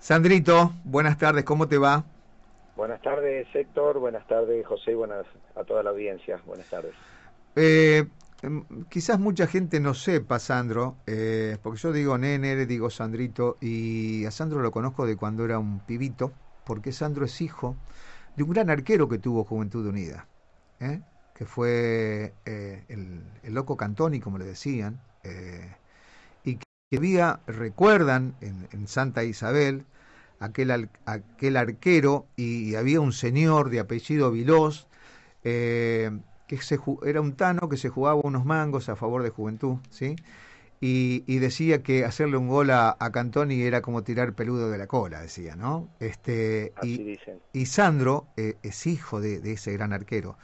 Sandrito, buenas tardes, ¿cómo te va? Buenas tardes, Héctor. Buenas tardes, José. Buenas a toda la audiencia. Buenas tardes. Eh, em, quizás mucha gente no sepa, Sandro, eh, porque yo digo nene, digo Sandrito, y a Sandro lo conozco de cuando era un pibito, porque Sandro es hijo de un gran arquero que tuvo Juventud Unida, ¿eh? que fue el, loco Cantoni, como le decían, y que había, recuerdan, en, en Santa Isabel, aquel, aquel arquero y, había un señor de apellido Vilós, eh, que se, era un tano que se jugaba unos mangos a favor de Juventud, ¿sí? Y, decía que hacerle un gol a, Cantoni era como tirar peludo de la cola, decía, ¿no? Este, y, y, Sandro eh, es hijo de, ese gran arquero,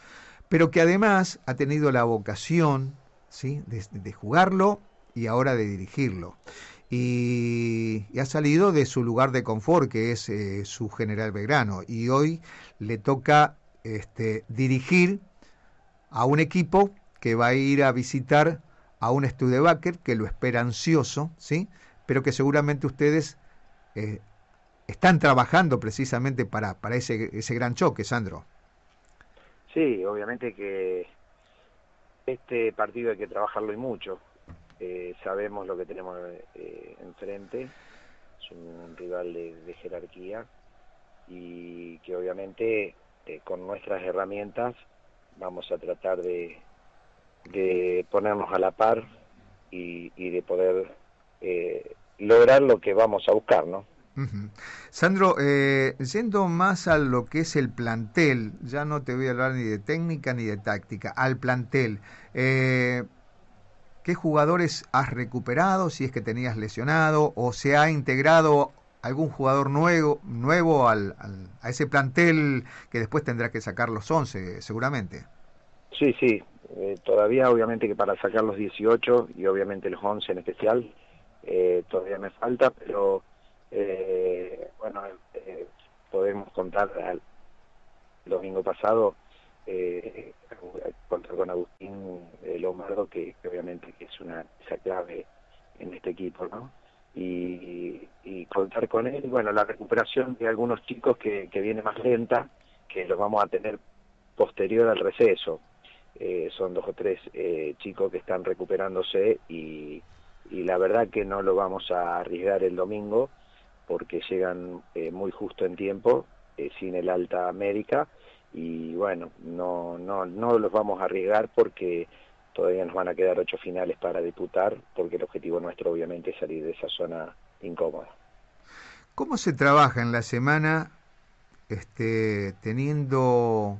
pero que además ha tenido la vocación, ¿sí? de jugarlo y ahora de dirigirlo y, ha salido de su lugar de confort, que es eh, su general Belgrano, y hoy le toca este, dirigir a un equipo que va a ir a visitar a un Studebaker que lo espera ansioso, ¿sí? pero que seguramente ustedes eh, están trabajando precisamente para, para ese, ese gran choque, Sandro. Sí, obviamente que este partido hay que trabajarlo y mucho. Eh, sabemos lo que tenemos eh, enfrente, es un rival de, jerarquía y que obviamente eh, con nuestras herramientas vamos a tratar de, ponernos a la par y, de poder lograr lo que vamos a buscar, ¿no? Sandro, yendo más a lo que es el plantel, ya no te voy a hablar ni de técnica ni de táctica, al plantel. Eh, ¿Qué jugadores has recuperado, si es que tenías lesionado, o se ha integrado algún jugador nuevo, nuevo al, a ese plantel que después tendrá que sacar los 11, seguramente? Sí, sí. Eh, todavía, obviamente, que para sacar los 18 y obviamente los 11 en especial, eh, todavía me falta, pero eh, bueno, podemos contar al domingo pasado eh, contar con Agustín eh, Lombardo, que, obviamente que es una esa clave en este equipo, ¿no? Y, contar con él, bueno, la recuperación de algunos chicos que, que viene más lenta, que los vamos a tener posterior al receso. Eh, son dos o tres eh, chicos que están recuperándose y, y la verdad que no lo vamos a arriesgar el domingo porque llegan eh, muy justo en tiempo, sin el alta médica y bueno, no, no, no los vamos a arriesgar porque todavía nos van a quedar ocho finales para disputar, porque el objetivo nuestro obviamente es salir de esa zona incómoda. ¿Cómo se trabaja en la semana este, teniendo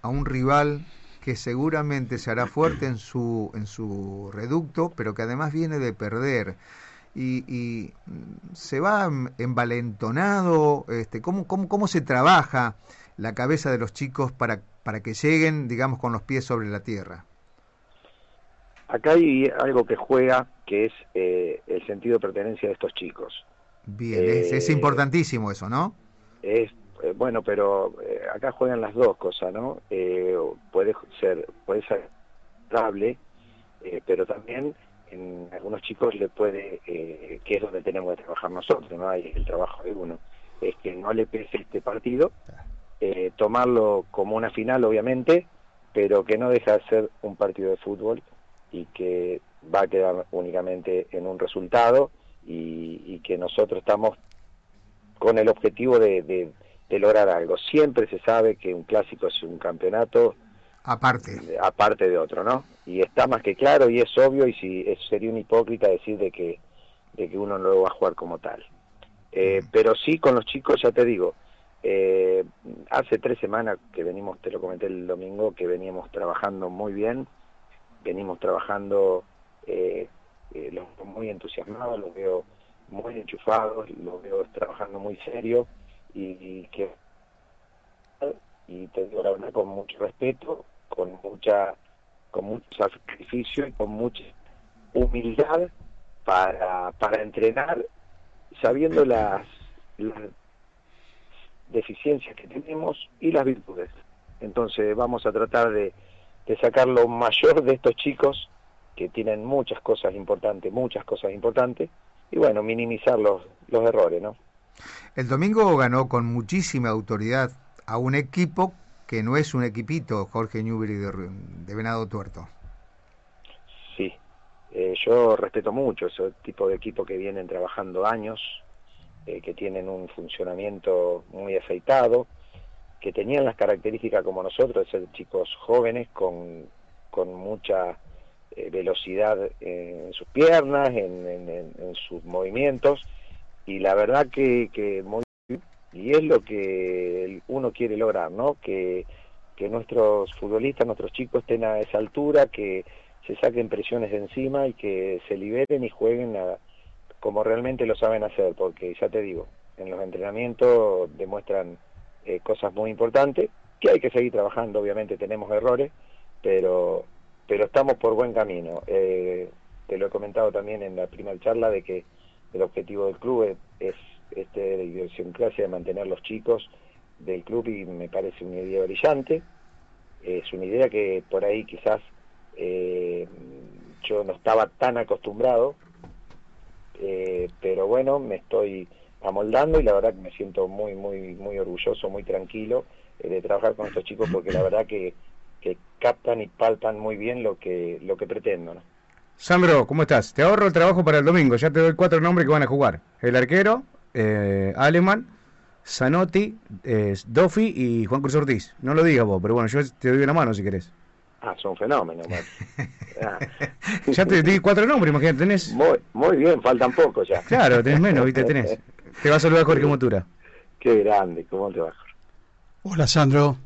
a un rival que seguramente se hará fuerte en su, en su reducto, pero que además viene de perder? Y, y se va envalentonado, este, ¿cómo, cómo, cómo se trabaja la cabeza de los chicos para, para que lleguen, digamos, con los pies sobre la tierra? Acá hay algo que juega, que es eh, el sentido de pertenencia de estos chicos. Bien, es, eh, importantísimo eso, ¿no? Es eh, bueno, pero acá juegan las dos cosas, ¿no? puede ser, puede ser dable, pero también en algunos chicos le puede, que es donde tenemos que trabajar nosotros, ¿no? Hay el trabajo de uno, es que no le pese este partido, eh, tomarlo como una final, obviamente, pero que no deja de ser un partido de fútbol y que va a quedar únicamente en un resultado y, que nosotros estamos con el objetivo de, lograr algo. Siempre se sabe que un clásico es un campeonato aparte aparte de otro, ¿no? Y está más que claro y es obvio y si sería un hipócrita decir de que de que uno no lo va a jugar como tal. Eh, pero sí con los chicos ya te digo, eh, hace tres semanas que venimos, te lo comenté el domingo, que veníamos trabajando muy bien, venimos trabajando eh, eh, los muy entusiasmados, los veo muy enchufados, los veo trabajando muy serio y, que y te digo la verdad con mucho respeto, con mucha con mucho sacrificio y con mucha humildad para, para entrenar sabiendo las deficiencias que tenemos y las virtudes. Entonces vamos a tratar de, sacar lo mayor de estos chicos que tienen muchas cosas importantes, muchas cosas importantes, y bueno, minimizar los, los errores, ¿no? El domingo ganó con muchísima autoridad a un equipo que no es un equipito, Jorge Newbery de, Venado Tuerto. Sí, eh, yo respeto mucho ese tipo de equipo que vienen trabajando años, eh, que tienen un funcionamiento muy aceitado, que tenían las características como nosotros, de ser chicos jóvenes con, con mucha eh, velocidad en sus piernas, en, sus movimientos, y la verdad que, que y es lo que uno quiere lograr, ¿no? Que, que nuestros futbolistas, nuestros chicos estén a esa altura, que se saquen presiones de encima y que se liberen y jueguen como realmente lo saben hacer, porque ya te digo, en los entrenamientos demuestran eh, cosas muy importantes, que hay que seguir trabajando, obviamente tenemos errores, pero, pero estamos por buen camino. Eh, te lo he comentado también en la primera charla de que el objetivo del club es, este, de idiosincrasia de mantener los chicos del club y me parece una idea brillante. Es una idea que por ahí quizás eh, yo no estaba tan acostumbrado, pero bueno, me estoy amoldando y la verdad que me siento muy, muy, muy orgulloso, muy tranquilo eh, de trabajar con estos chicos porque la verdad que, que captan y palpan muy bien lo que, lo que pretendo. ¿no? Sandro, ¿cómo estás? Te ahorro el trabajo para el domingo, ya te doy cuatro nombres que van a jugar. El arquero, eh, Aleman, Zanotti, eh, Dofi y Juan Cruz Ortiz. No lo digas vos, pero bueno, yo te doy una mano si querés. Ah, son fenómenos. Ah. ya te di cuatro nombres, imagínate, tenés... Muy, muy bien, faltan pocos ya. Claro, tenés menos, viste, tenés. Te va a saludar Jorge Motura. Qué grande, ¿cómo te va, Hola, Sandro.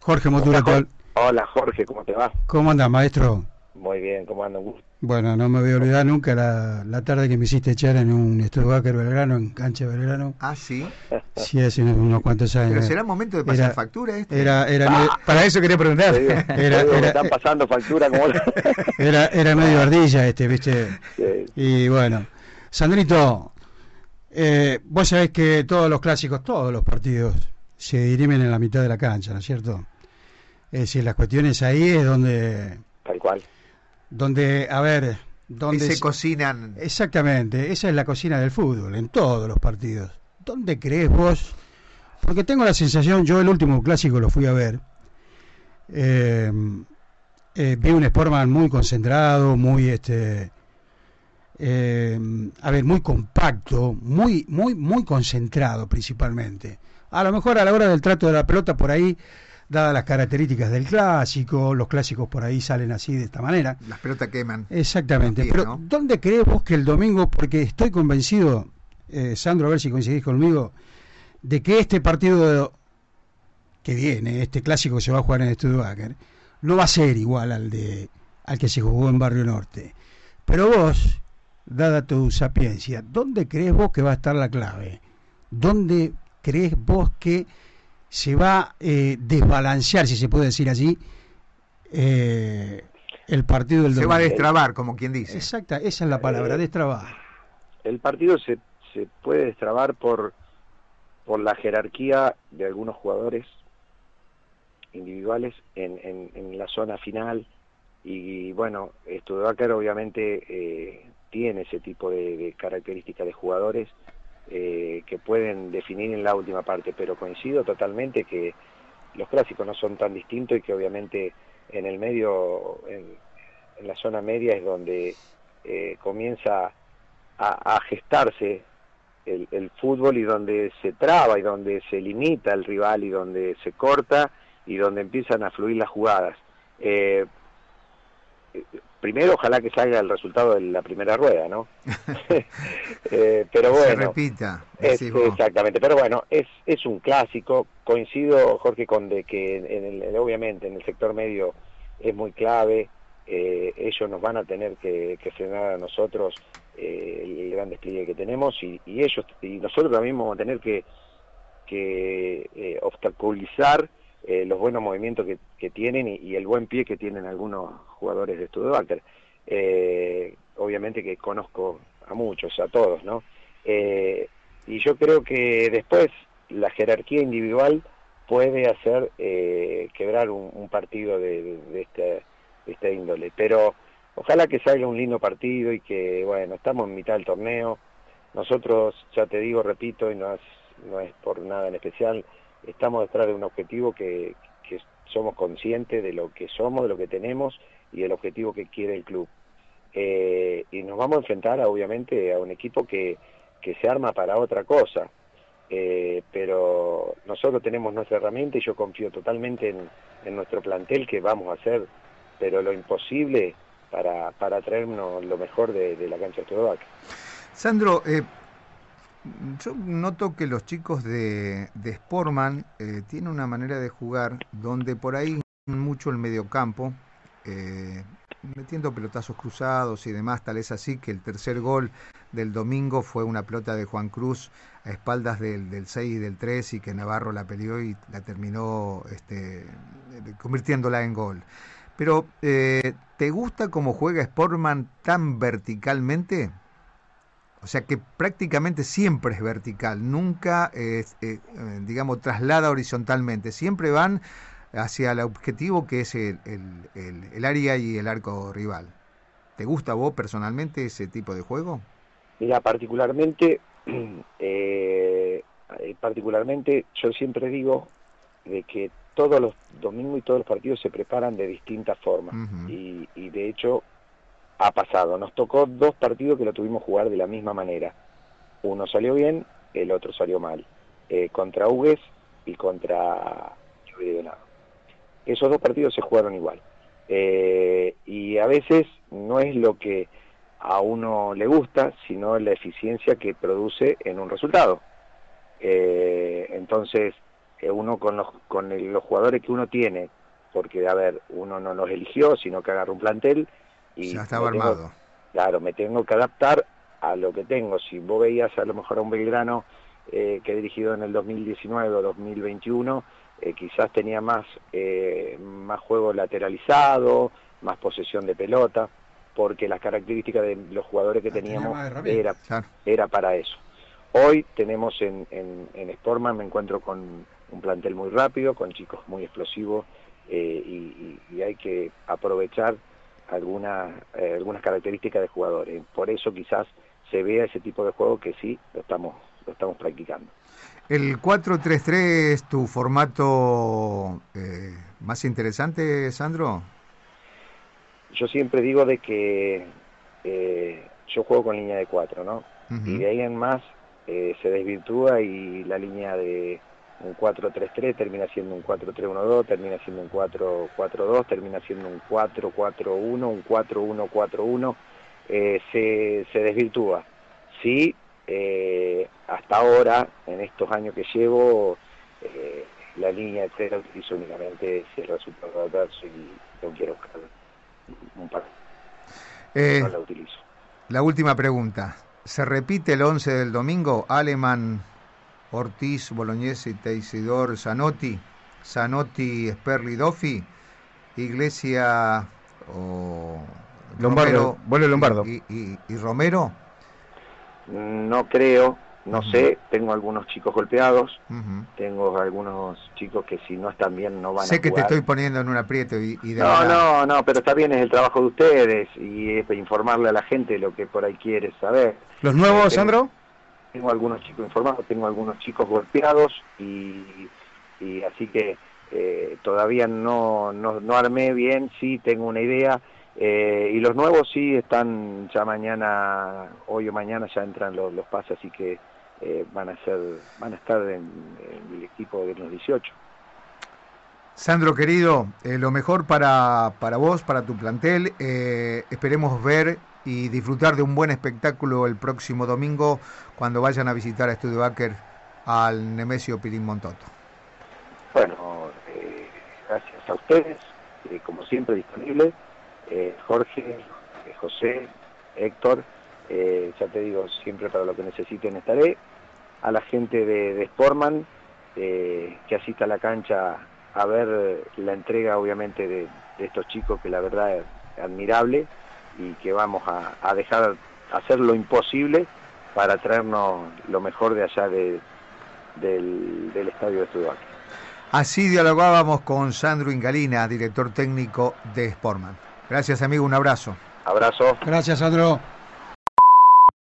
Jorge Motura. Hola, Jorge, ¿cómo te va? ¿Cómo andas, maestro? Muy bien, ¿cómo andas? Bueno, no me voy a olvidar nunca la, tarde que me hiciste echar en un Stubaker Belgrano, en cancha Belgrano. Ah, sí. Sí, hace unos, cuantos años. Pero será momento de pasar factura este. Era, era ah, para eso quería preguntar. era, están pasando factura como... era, era medio ardilla este, ¿viste? Y bueno, Sandrito, eh, vos sabés que todos los clásicos, todos los partidos se dirimen en la mitad de la cancha, ¿no es cierto? Es decir, las cuestiones ahí es donde... Tal cual. Donde, a ver... Donde se cocinan. Exactamente, esa es la cocina del fútbol, en todos los partidos. ¿Dónde crees vos? Porque tengo la sensación, yo el último clásico lo fui a ver, eh, eh, vi un Sportman muy concentrado, muy este eh, a ver, muy compacto, muy, muy, muy concentrado principalmente. A lo mejor a la hora del trato de la pelota por ahí, dadas las características del clásico, los clásicos por ahí salen así de esta manera. Las pelotas queman. Exactamente. Pero ¿dónde crees vos que el domingo, porque estoy convencido, eh, Sandro, a ver si coincidís conmigo, de que este partido que viene, este clásico que se va a jugar en Stuttgart, no va a ser igual al de al que se jugó en Barrio Norte. Pero vos, dada tu sapiencia, ¿dónde crees vos que va a estar la clave? ¿Dónde crees vos que se va a eh, desbalancear, si se puede decir así, eh, el partido del Se va a destrabar, como quien dice. Exacta, esa es la palabra, eh, destrabar. El partido se, se puede destrabar por, por la jerarquía de algunos jugadores individuales en, en, en la zona final y bueno, Studebaker obviamente eh, tiene ese tipo de, características de jugadores eh, que pueden definir en la última parte, pero coincido totalmente que los clásicos no son tan distintos y que obviamente en el medio, en, la zona media es donde eh, comienza a, gestarse el, fútbol y donde se traba y donde se limita el rival y donde se corta y donde empiezan a fluir las jugadas. Eh, primero ojalá que salga el resultado de la primera rueda, ¿no? eh, pero bueno. Se repita. exactamente, pero bueno, es, es un clásico. Coincido, Jorge, con de que en el, obviamente en el sector medio es muy clave. Eh, ellos nos van a tener que, frenar a nosotros eh, el gran despliegue que tenemos y, ellos y nosotros también vamos a tener que, que eh, obstaculizar eh, los buenos movimientos que, tienen y, el buen pie que tienen algunos jugadores de Studebaker. Eh, obviamente que conozco a muchos, a todos, ¿no? Eh, y yo creo que después la jerarquía individual puede hacer eh, quebrar un, partido de, de, este, de esta índole. Pero ojalá que salga un lindo partido y que, bueno, estamos en mitad del torneo, nosotros, ya te digo, repito, y no es, no es por nada en especial, estamos detrás de un objetivo que, somos conscientes de lo que somos, de lo que tenemos y del objetivo que quiere el club. Eh, y nos vamos a enfrentar, obviamente, a un equipo que, se arma para otra cosa. Eh, pero nosotros tenemos nuestra herramienta y yo confío totalmente en, nuestro plantel que vamos a hacer, pero lo imposible para, traernos lo mejor de, la cancha Todovac. Sandro, eh, yo noto que los chicos de, de Sportman eh, tienen una manera de jugar donde por ahí mucho el mediocampo, eh, metiendo pelotazos cruzados y demás, tal es así que el tercer gol del domingo fue una pelota de Juan Cruz a espaldas del, del 6 y del 3 y que Navarro la peleó y la terminó este, convirtiéndola en gol. Pero, eh, ¿te gusta cómo juega Sportman tan verticalmente? O sea que prácticamente siempre es vertical, nunca, es, eh, digamos, traslada horizontalmente. Siempre van hacia el objetivo que es el, el, el, el, área y el arco rival. ¿Te gusta a vos personalmente ese tipo de juego? Mira, particularmente, eh, particularmente yo siempre digo de que todos los domingos y todos los partidos se preparan de distintas formas uh -huh. y, y de hecho ha pasado. Nos tocó dos partidos que lo tuvimos jugar de la misma manera. Uno salió bien, el otro salió mal. Eh, contra Hugues y contra. Esos dos partidos se jugaron igual. Eh, y a veces no es lo que a uno le gusta, sino la eficiencia que produce en un resultado. Eh, entonces, eh, uno con los, con los jugadores que uno tiene, porque, a ver, uno no los eligió, sino que agarra un plantel, y ya estaba tengo, armado. Claro, me tengo que adaptar a lo que tengo. Si vos veías a lo mejor a un Belgrano eh, que he dirigido en el 2019 o 2021, eh, quizás tenía más, eh, más juego lateralizado, más posesión de pelota, porque las características de los jugadores que teníamos era, era para eso. Hoy tenemos en, en, en Sportman, me encuentro con un plantel muy rápido, con chicos muy explosivos, eh, y, y, y hay que aprovechar algunas, eh, algunas características de jugadores. Por eso quizás se vea ese tipo de juego que sí lo estamos, lo estamos practicando. ¿El 4-3-3 es tu formato eh, más interesante, Sandro? Yo siempre digo de que eh, yo juego con línea de 4, ¿no? Uh -huh. Y de ahí en más eh, se desvirtúa y la línea de un 4-3-3 termina siendo un 4-3-1-2, termina siendo un 4-4-2, termina siendo un 4-4-1, un 4-1-4-1, eh, se, se desvirtúa. Sí, eh, hasta ahora, en estos años que llevo, eh, la línea de 3 la utilizo únicamente si el resultado adverso y no quiero buscar un par. No la utilizo. La última pregunta. ¿Se repite el 11 del domingo? Aleman Ortiz, Bolognese, Teisidor, Zanotti, Zanotti, Sperli, Doffi, Iglesia o Lombardo, Romero, vuelve Lombardo. Y, y, y, Romero? No creo, no uh -huh. sé, tengo algunos chicos golpeados, uh -huh. tengo algunos chicos que si no están bien no van sé a Sé que te estoy poniendo en un aprieto y, y de No, verdad... no, no, pero está bien, es el trabajo de ustedes y es informarle a la gente lo que por ahí quiere saber. ¿Los nuevos, Sandro? Tengo algunos chicos informados, tengo algunos chicos golpeados y, así que eh, todavía no, no, armé bien, sí tengo una idea eh, y los nuevos sí están ya mañana, hoy o mañana ya entran los, los pases, así que eh, van a ser, van a estar en, en, el equipo de los 18. Sandro querido, lo mejor para, para vos, para tu plantel, esperemos ver y disfrutar de un buen espectáculo el próximo domingo cuando vayan a visitar a Estudio Baker al Nemesio Pirín Montoto. Bueno, eh, gracias a ustedes, eh, como siempre disponible, eh, Jorge, José, Héctor, ya te digo, siempre para lo que necesiten estaré, a la gente de, de Sportman, que asista a la cancha a ver la entrega obviamente de estos chicos que la verdad es admirable, y que vamos a, a dejar hacer lo imposible para traernos lo mejor de allá de, del, del estadio de Stuttgart. Así dialogábamos con Sandro Ingalina, director técnico de Sportman. Gracias amigo, un abrazo. Abrazo. Gracias Sandro.